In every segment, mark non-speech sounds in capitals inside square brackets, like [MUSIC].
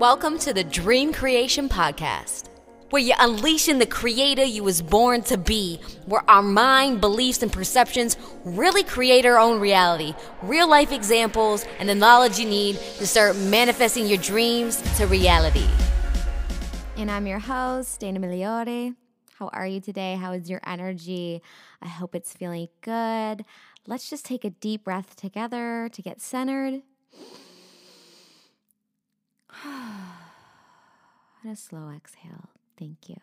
Welcome to the Dream Creation Podcast, where you're unleashing the creator you was born to be, where our mind, beliefs, and perceptions really create our own reality, real life examples, and the knowledge you need to start manifesting your dreams to reality. And I'm your host, Daina Migliore. How are you today? How is your energy? I hope it's feeling good. Let's just take a deep breath together to get centered. [SIGHS] [SIGHS] and a slow exhale. Thank you.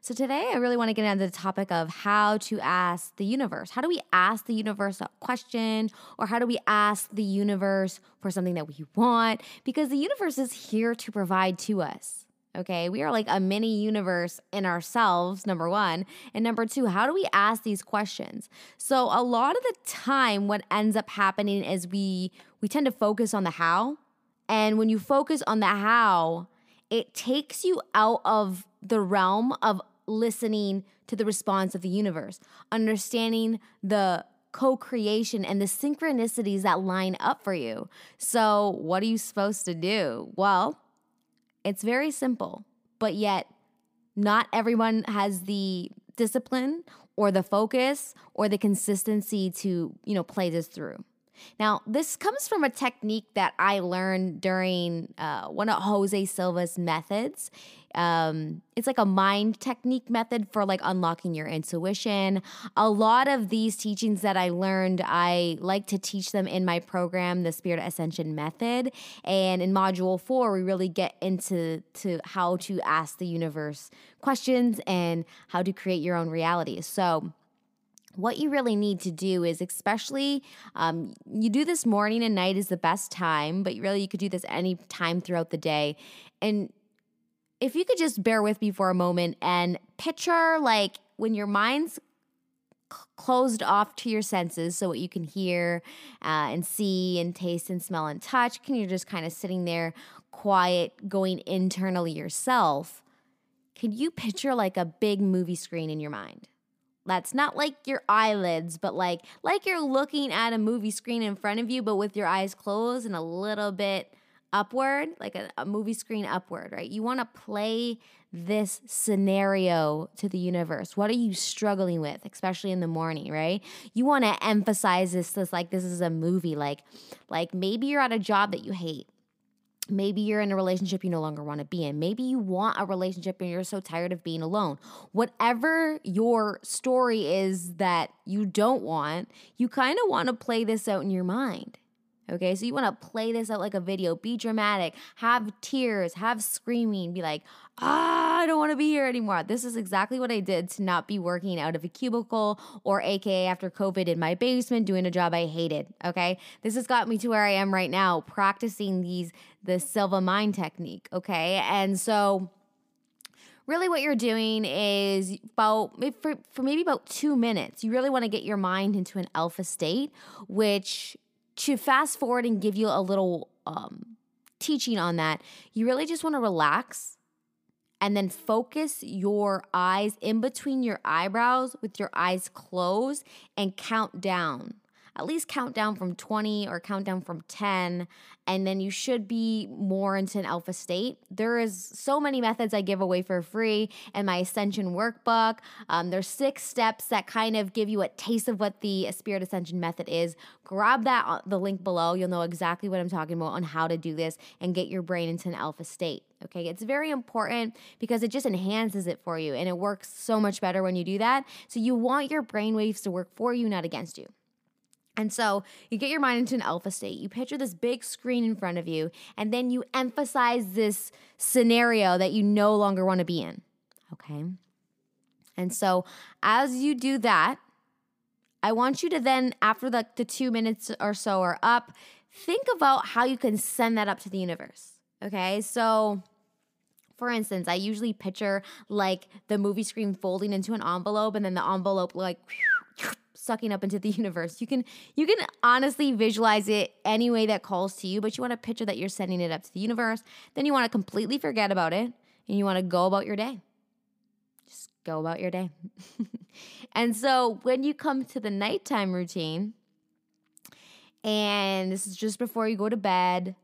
So, today I really want to get into the topic of how to ask the universe. How do we ask the universe a question, or how do we ask the universe for something that we want? Because the universe is here to provide to us. Okay, we are like a mini universe in ourselves, number one. And number two, how do we ask these questions? So, a lot of the time, what ends up happening is we we tend to focus on the how. And when you focus on the how, it takes you out of the realm of listening to the response of the universe, understanding the co creation and the synchronicities that line up for you. So, what are you supposed to do? Well, it's very simple, but yet not everyone has the discipline or the focus or the consistency to, you know, play this through. Now, this comes from a technique that I learned during uh, one of Jose Silva's methods. Um, it's like a mind technique method for like unlocking your intuition. A lot of these teachings that I learned, I like to teach them in my program, the Spirit Ascension Method. And in module four, we really get into to how to ask the universe questions and how to create your own reality. So what you really need to do is especially um, you do this morning and night is the best time but really you could do this any time throughout the day. And if you could just bear with me for a moment and picture like when your mind's closed off to your senses so what you can hear uh, and see and taste and smell and touch can you're just kind of sitting there quiet going internally yourself can you picture like a big movie screen in your mind that's not like your eyelids, but like like you're looking at a movie screen in front of you, but with your eyes closed and a little bit upward, like a, a movie screen upward, right? You want to play this scenario to the universe. What are you struggling with, especially in the morning, right? You want to emphasize this, this like this is a movie, like like maybe you're at a job that you hate Maybe you're in a relationship you no longer want to be in. Maybe you want a relationship and you're so tired of being alone. Whatever your story is that you don't want, you kind of want to play this out in your mind. Okay, so you want to play this out like a video, be dramatic, have tears, have screaming, be like, ah, I don't want to be here anymore. This is exactly what I did to not be working out of a cubicle or AKA after COVID in my basement doing a job I hated. Okay, this has got me to where I am right now, practicing these, the Silva mind technique. Okay, and so really what you're doing is about for, for maybe about two minutes you really want to get your mind into an alpha state which to fast forward and give you a little um, teaching on that, you really just want to relax and then focus your eyes in between your eyebrows with your eyes closed and count down at least count down from 20 or count down from 10 and then you should be more into an alpha state. There is so many methods i give away for free in my ascension workbook. Um, there's six steps that kind of give you a taste of what the spirit ascension method is. Grab that uh, the link below. You'll know exactly what i'm talking about on how to do this and get your brain into an alpha state Okay, it's very important because it just enhances it for you and it works so much better when you do that. So, you want your brain waves to work for you, not against you. And so you get your mind into an alpha state. You picture this big screen in front of you, and then you emphasize this scenario that you no longer want to be in. Okay. And so as you do that, I want you to then, after the, the two minutes or so are up, think about how you can send that up to the universe. Okay. So for instance, I usually picture like the movie screen folding into an envelope and then the envelope like sucking up into the [LAUGHS] universe. You can you can honestly visualize it any way that calls to you, but you want a picture that you're sending it up to the universe. Then you want to completely forget about it and you want to go about your day. Just go about your day. [LAUGHS] and so when you come to the nighttime routine, and this is just before you go to bed,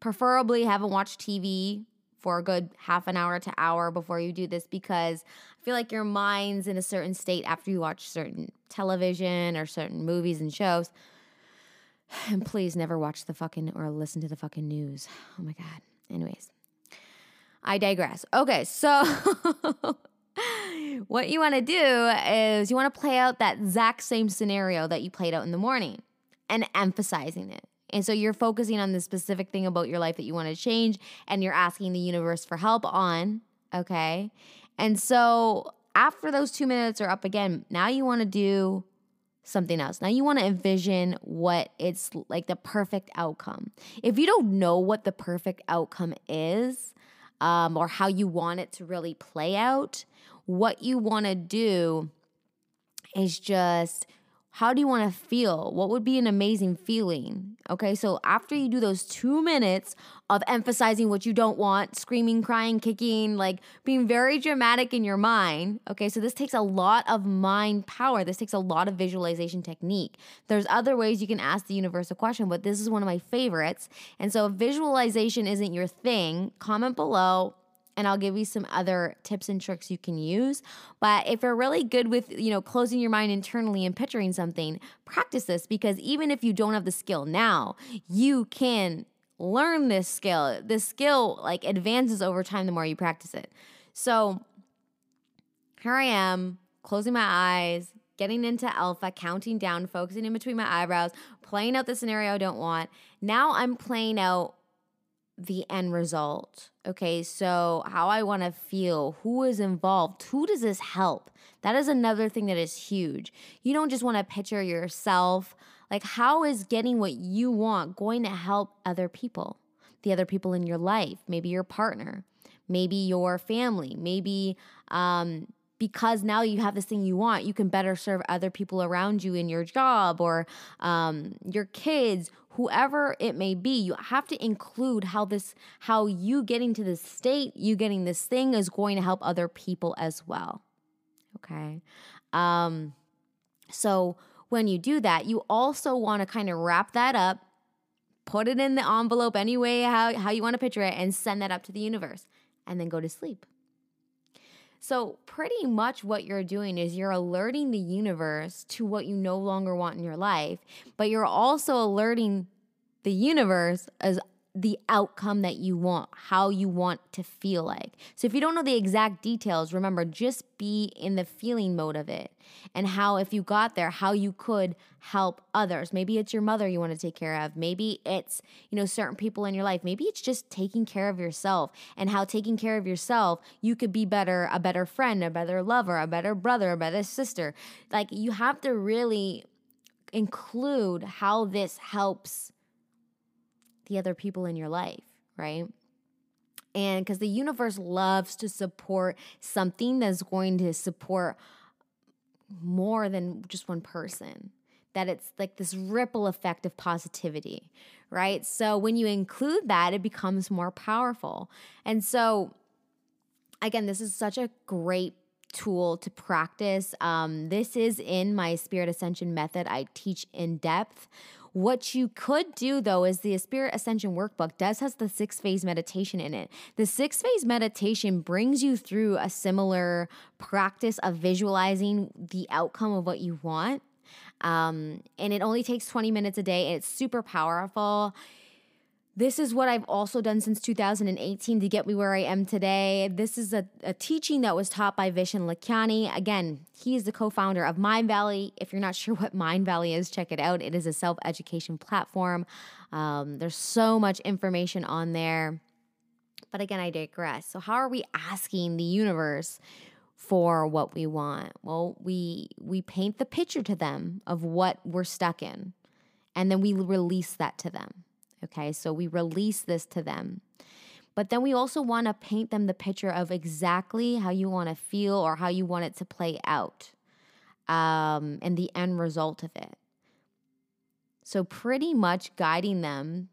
Preferably haven't watched TV for a good half an hour to hour before you do this because I feel like your mind's in a certain state after you watch certain television or certain movies and shows. [SIGHS] And please never watch the fucking or listen to the fucking news. Oh my God. Anyways, I digress. Okay, so [LAUGHS] what you want to do is you want to play out that exact same scenario that you played out in the morning and emphasizing it. And so you're focusing on the specific thing about your life that you want to change and you're asking the universe for help on, okay? And so after those 2 minutes are up again, now you want to do something else. Now you want to envision what it's like the perfect outcome. If you don't know what the perfect outcome is, um, or how you want it to really play out, what you want to do is just how do you want to feel? What would be an amazing feeling? Okay, so after you do those two minutes of emphasizing what you don't want, screaming, crying, kicking, like being very dramatic in your mind, okay, so this takes a lot of mind power. This takes a lot of visualization technique. There's other ways you can ask the universe a question, but this is one of my favorites. And so if visualization isn't your thing, comment below and I'll give you some other tips and tricks you can use. But if you're really good with, you know, closing your mind internally and picturing something, practice this because even if you don't have the skill now, you can learn this skill. This skill like advances over time the more you practice it. So here I am, closing my eyes, getting into alpha, counting down, focusing in between my eyebrows, playing out the scenario I don't want. Now I'm playing out the end result. Okay, so how I want to feel, who is involved, who does this help? That is another thing that is huge. You don't just want to picture yourself. Like, how is getting what you want going to help other people? The other people in your life, maybe your partner, maybe your family, maybe um, because now you have this thing you want, you can better serve other people around you in your job or um, your kids, whoever it may be. You have to include how this, how you getting to this state, you getting this thing is going to help other people as well. Okay. Um, so when you do that, you also want to kind of wrap that up, put it in the envelope anyway, how, how you want to picture it, and send that up to the universe, and then go to sleep. So, pretty much what you're doing is you're alerting the universe to what you no longer want in your life, but you're also alerting the universe as the outcome that you want, how you want to feel like. So if you don't know the exact details, remember just be in the feeling mode of it and how, if you got there, how you could help others. Maybe it's your mother you want to take care of. Maybe it's, you know, certain people in your life. Maybe it's just taking care of yourself and how taking care of yourself, you could be better, a better friend, a better lover, a better brother, a better sister. Like you have to really include how this helps the other people in your life, right? And because the universe loves to support something that's going to support more than just one person, that it's like this ripple effect of positivity, right? So when you include that, it becomes more powerful. And so, again, this is such a great tool to practice. Um, this is in my Spirit Ascension method. I teach in depth what you could do though is the Spirit Ascension Workbook does has the six phase meditation in it. The six phase meditation brings you through a similar practice of visualizing the outcome of what you want. Um, and it only takes 20 minutes a day. It's super powerful. This is what I've also done since 2018 to get me where I am today. This is a, a teaching that was taught by Vishen Lakhiani. Again, he is the co founder of Mindvalley. If you're not [LAUGHS] sure what Mindvalley is, check it out. It is a self education platform. Um, there's so much information on there. But again, I digress. So, how are we asking the universe for what we want? Well, we we paint the picture to them of what we're stuck in, and then we release that to them. Okay, so we release this to them. But then we also want to paint them the picture of exactly how you want to feel or how you want it to play out um, and the end result of it. So, pretty much guiding them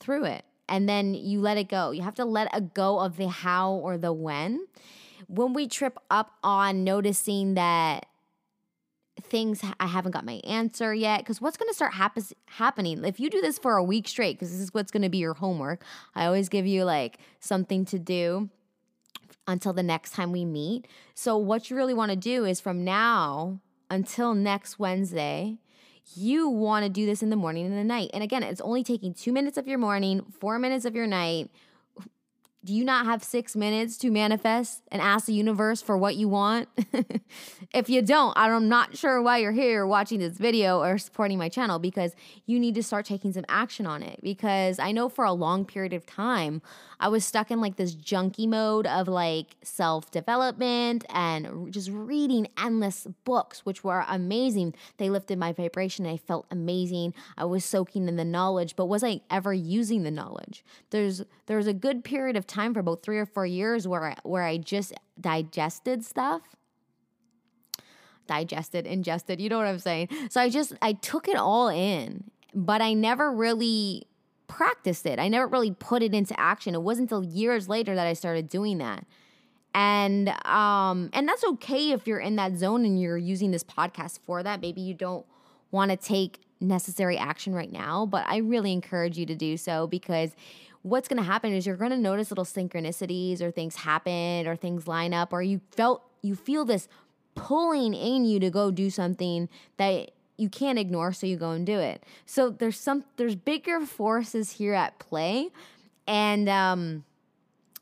through it. And then you let it go. You have to let a go of the how or the when. When we trip up on noticing that things I haven't got my answer yet. Because what's going to start happen- happening if you do this for a week straight? Because this is what's going to be your homework. I always give you like something to do until the next time we meet. So, what you really want to do is from now until next Wednesday, you want to do this in the morning and the night. And again, it's only taking two minutes of your morning, four minutes of your night. Do you not have six minutes to manifest and ask the universe for what you want? [LAUGHS] if you don't, I'm not sure why you're here watching this video or supporting my channel because you need to start taking some action on it. Because I know for a long period of time, I was stuck in like this junkie mode of like self development and just reading endless books, which were amazing. They lifted my vibration. I felt amazing. I was soaking in the knowledge, but was I ever using the knowledge? There's there's a good period of time for about three or four years where I, where I just digested stuff digested, ingested, you know what I'm saying? So I just I took it all in, but I never really practiced it. I never really put it into action. It wasn't until years later that I started doing that. And um and that's okay if you're in that zone and you're using this podcast for that. Maybe you don't want to take necessary action right now, but I really encourage you to do so because what's going to happen is you're going to notice little synchronicities or things happen or things line up or you felt you feel this pulling in you to go do something that you can't ignore so you go and do it. So there's some there's bigger forces here at play and um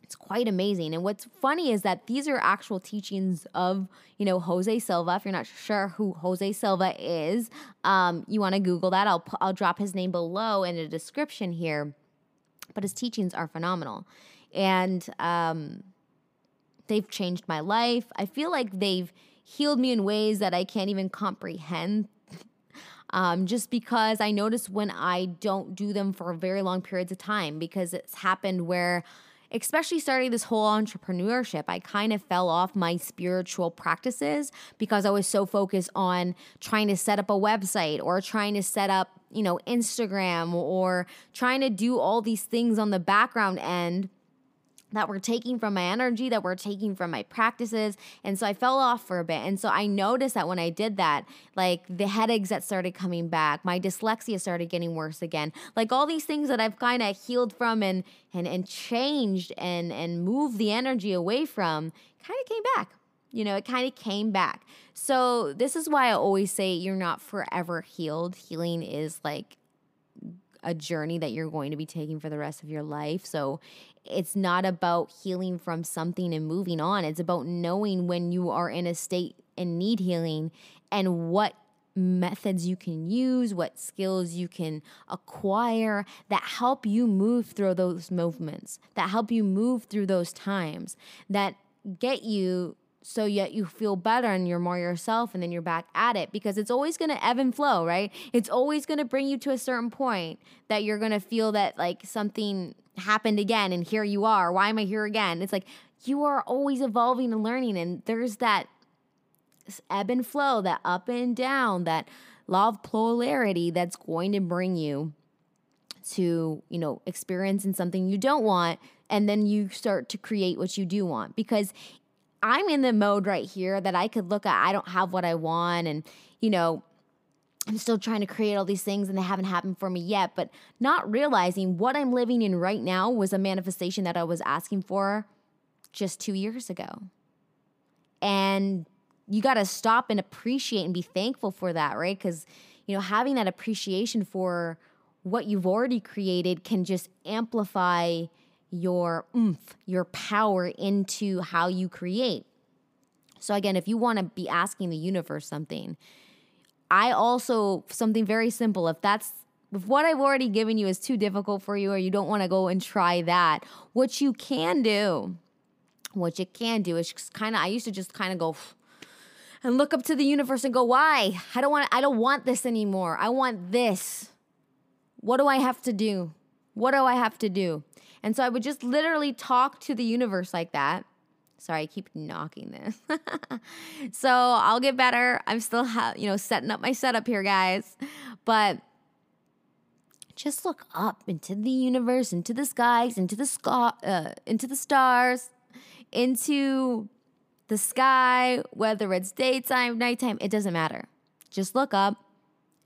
it's quite amazing. And what's funny is that these are actual teachings of you know jose silva. If you're not sure who jose silva is um, you want to google that. I'll i'll drop his name below in the description here but his teachings are phenomenal. And um, they've changed my life. I feel like they've healed me in ways that i can't even comprehend um, just because I notice when I don't do them for very long periods of time because it's happened where especially starting this whole entrepreneurship, I kind of fell off my spiritual practices because I was so focused on trying to set up a website or trying to set up, you know, Instagram or trying to do all these things on the background end that were taking from my energy, that were taking from my practices. And so I fell off for a bit. And so I noticed that when I did that, like the headaches that started coming back, my dyslexia started getting worse again. Like all these things that I've kind of healed from and and and changed and and moved the energy away from kind of came back. You know, it kind of came back. So this is why I always say you're not forever healed. Healing is like a journey that you're going to be taking for the rest of your life. So it's not about healing from something and moving on. It's about knowing when you are in a state and need healing and what methods you can use, what skills you can acquire that help you move through those movements, that help you move through those times, that get you so yet you feel better and you're more yourself and then you're back at it because it's always going to ebb and flow, right? It's always going to bring you to a certain point that you're going to feel that like something happened again and here you are. Why am I here again? It's like you are always evolving and learning and there's that ebb and flow, that up and down, that law of polarity that's going to bring you to, you know, experiencing something you don't want and then you start to create what you do want because I'm in the mode right here that I could look at, I don't have what I want. And, you know, I'm still trying to create all these things and they haven't happened for me yet, but not realizing what I'm living in right now was a manifestation that I was asking for just two years ago. And you got to stop and appreciate and be thankful for that, right? Because, you know, having that appreciation for what you've already created can just amplify your oomph, your power into how you create. So, again, if you want to be asking the universe something, I also, something very simple, if that's if what I've already given you is too difficult for you or you don't want to go and try that, what you can do, what you can do is kind of, I used to just kind of go and look up to the universe and go, why? I don't want, I don't want this anymore. I want this. What do I have to do? What do I have to do? And so I would just literally talk to the universe like that. Sorry, I keep knocking this. [LAUGHS] so I'll get better. I'm still, ha- you know, setting up my setup here, guys. But just look up into the universe, into the skies, into the sky, uh, into the stars, into the sky, whether it's daytime, nighttime, it doesn't matter. Just look up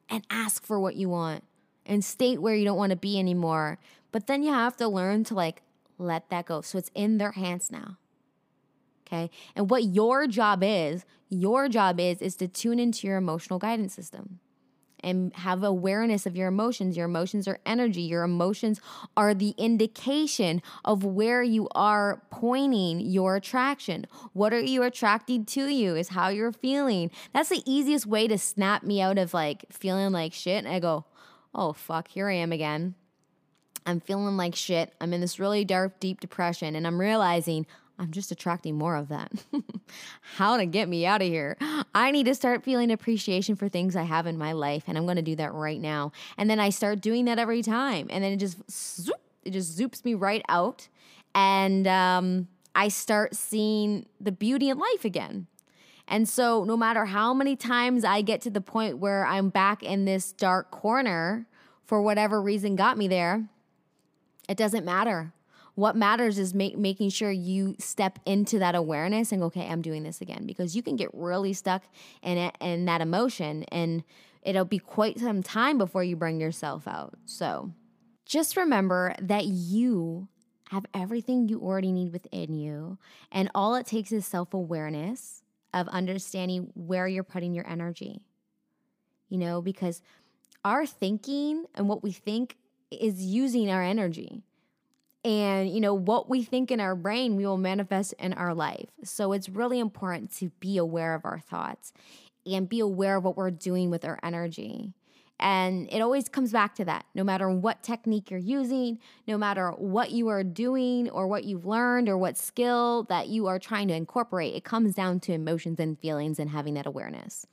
and ask for what you want and state where you don't want to be anymore. But then you have to learn to like let that go. So it's in their hands now. Okay. And what your job is, your job is, is to tune into your emotional guidance system and have awareness of your emotions. Your emotions are energy. Your emotions are the indication of where you are pointing your attraction. What are you attracting to you is how you're feeling. That's the easiest way to snap me out of like feeling like shit. And I go, oh, fuck, here I am again. I'm feeling like shit. I'm in this really dark, deep depression, and I'm realizing I'm just attracting more of that. [LAUGHS] How to get me out of here? I need to start feeling appreciation for things I have in my life, and I'm going to do that right now. And then I start doing that every time, and then it just zoop, it just zoops me right out, and um, I start seeing the beauty in life again. And so, no matter how many times I get to the point where I'm back in this dark corner for whatever reason got me there, it doesn't matter what matters is making sure you step into that awareness and go, okay, I'm doing this again because you can get really stuck in it in that emotion and it'll be quite some time before you bring yourself out. So just remember that you have everything you already need within you. And all it takes is self awareness of understanding where you're putting your energy. You know, because our thinking and what we think is using our energy. And, you know, what we think in our brain, we will manifest in our life. So it's really important to be aware of our thoughts and be aware of what we're doing with our energy. And it always comes back to that. No matter what technique you're using, no matter what you are doing or what you've learned or what skill that you are trying to incorporate, it comes down to emotions and feelings and having that awareness.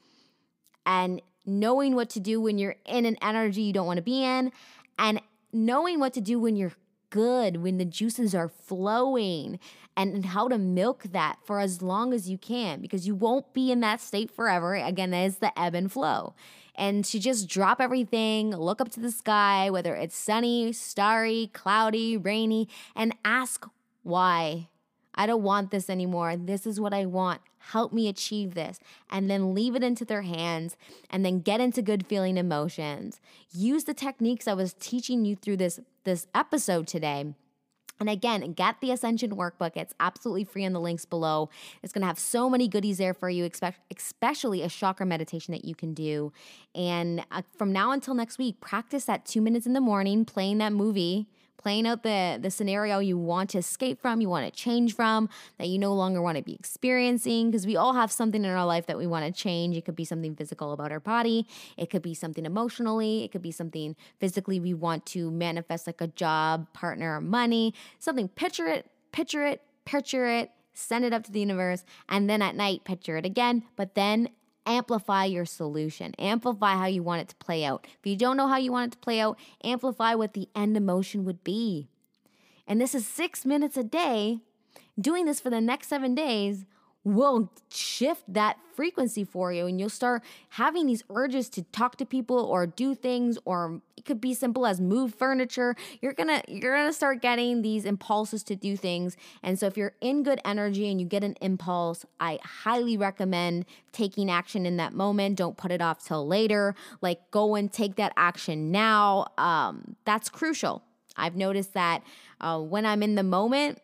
And knowing what to do when you're in an energy you don't want to be in, and knowing what to do when you're good when the juices are flowing and how to milk that for as long as you can because you won't be in that state forever. Again, that is the ebb and flow. And to just drop everything, look up to the sky, whether it's sunny, starry, cloudy, rainy, and ask why. I don't want this anymore. This is what I want. Help me achieve this. And then leave it into their hands and then get into good feeling emotions. Use the techniques I was teaching you through this, this episode today. And again, get the Ascension Workbook. It's absolutely free in the links below. It's going to have so many goodies there for you, especially a chakra meditation that you can do. And uh, from now until next week, practice that two minutes in the morning, playing that movie out the the scenario you want to escape from, you want to change from, that you no longer want to be experiencing because we all have something in our life that we want to change. It could be something physical about our body, it could be something emotionally, it could be something physically we want to manifest like a job, partner, money, something picture it, picture it, picture it, send it up to the universe, and then at night picture it again, but then amplify your solution, amplify how you want it to play out. If you don't know how you want it to play out, amplify what the end emotion would be. And this is six minutes a day. Doing this for the next seven days will shift that frequency for you and you'll start having these urges to talk to people or do things or it could be simple as move furniture. You're going to you're going to start getting these impulses to do things and so if you're in good energy and you get an impulse i highly recommend taking action in that moment. Don't put it off till later. Like go and take that action now. Um, that's crucial. I've noticed that uh, when i'm in the moment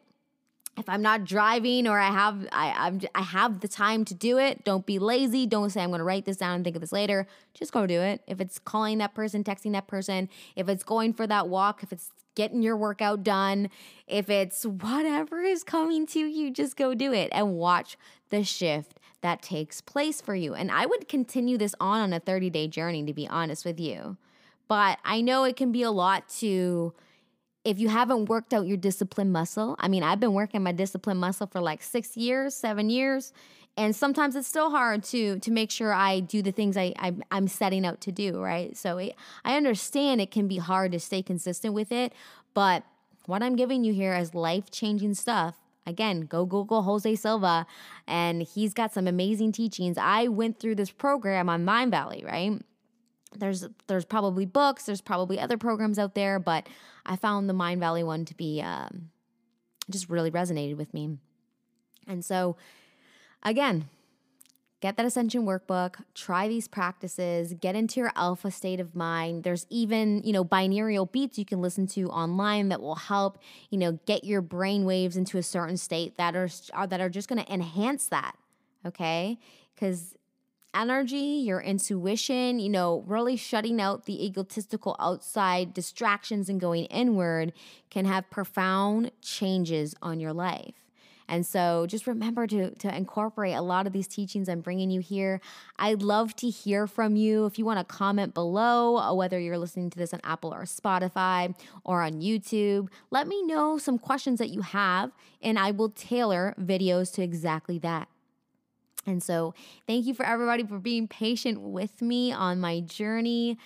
if I'm not driving or I have I I'm, I have the time to do it, don't be lazy. Don't say I'm going to write this down and think of this later. Just go do it. If it's calling that person, texting that person, if it's going for that walk, if it's getting your workout done, if it's whatever is coming to you, just go do it and watch the shift that takes place for you. And I would continue this on on a 30-day journey to be honest with you. But I know it can be a lot to if you haven't worked out your discipline muscle, I mean, I've been working my discipline muscle for like six years, seven years, and sometimes it's still hard to to make sure I do the things I, I am setting out to do, right? So it, I understand it can be hard to stay consistent with it, but what I'm giving you here is life changing stuff. Again, go Google Jose Silva, and he's got some amazing teachings. I went through this program on Mindvalley, right? There's there's probably books there's probably other programs out there but i found the Mindvalley one to be um, just really resonated with me and so again get that ascension workbook, try these practices, get into your alpha state of mind. There's even, you know, binaural beats you can listen to online that will help, you know, get your brain waves into a certain state that are, are that are just going to enhance that. Okay? Cuz energy, your intuition, you know, really shutting out the egotistical outside distractions and going inward can have profound changes on your life. And so just remember to, to incorporate a lot of these teachings I'm bringing you here. I'd love to hear from you. If you want to comment below, uh, whether you're listening to this on Apple or Spotify or on YouTube, let me know some questions that you have, and I will tailor videos to exactly that. And so, thank you for everybody for being patient with me on my journey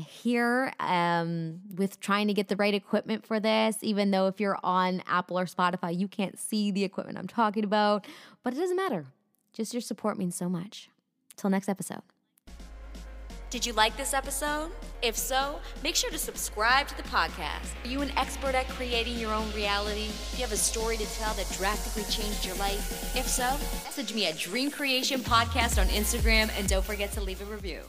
here um, with trying to get the right equipment for this. Even though if you're on Apple or Spotify, you can't see the equipment I'm talking about, but it doesn't matter. Just your support means so much. Till next episode. Did you like this episode? If so, make sure to subscribe to the podcast. Are you an expert at creating your own reality? Do you have a story to tell that drastically changed your life? If so, message me at Dream Creation Podcast on Instagram and don't forget to leave a review.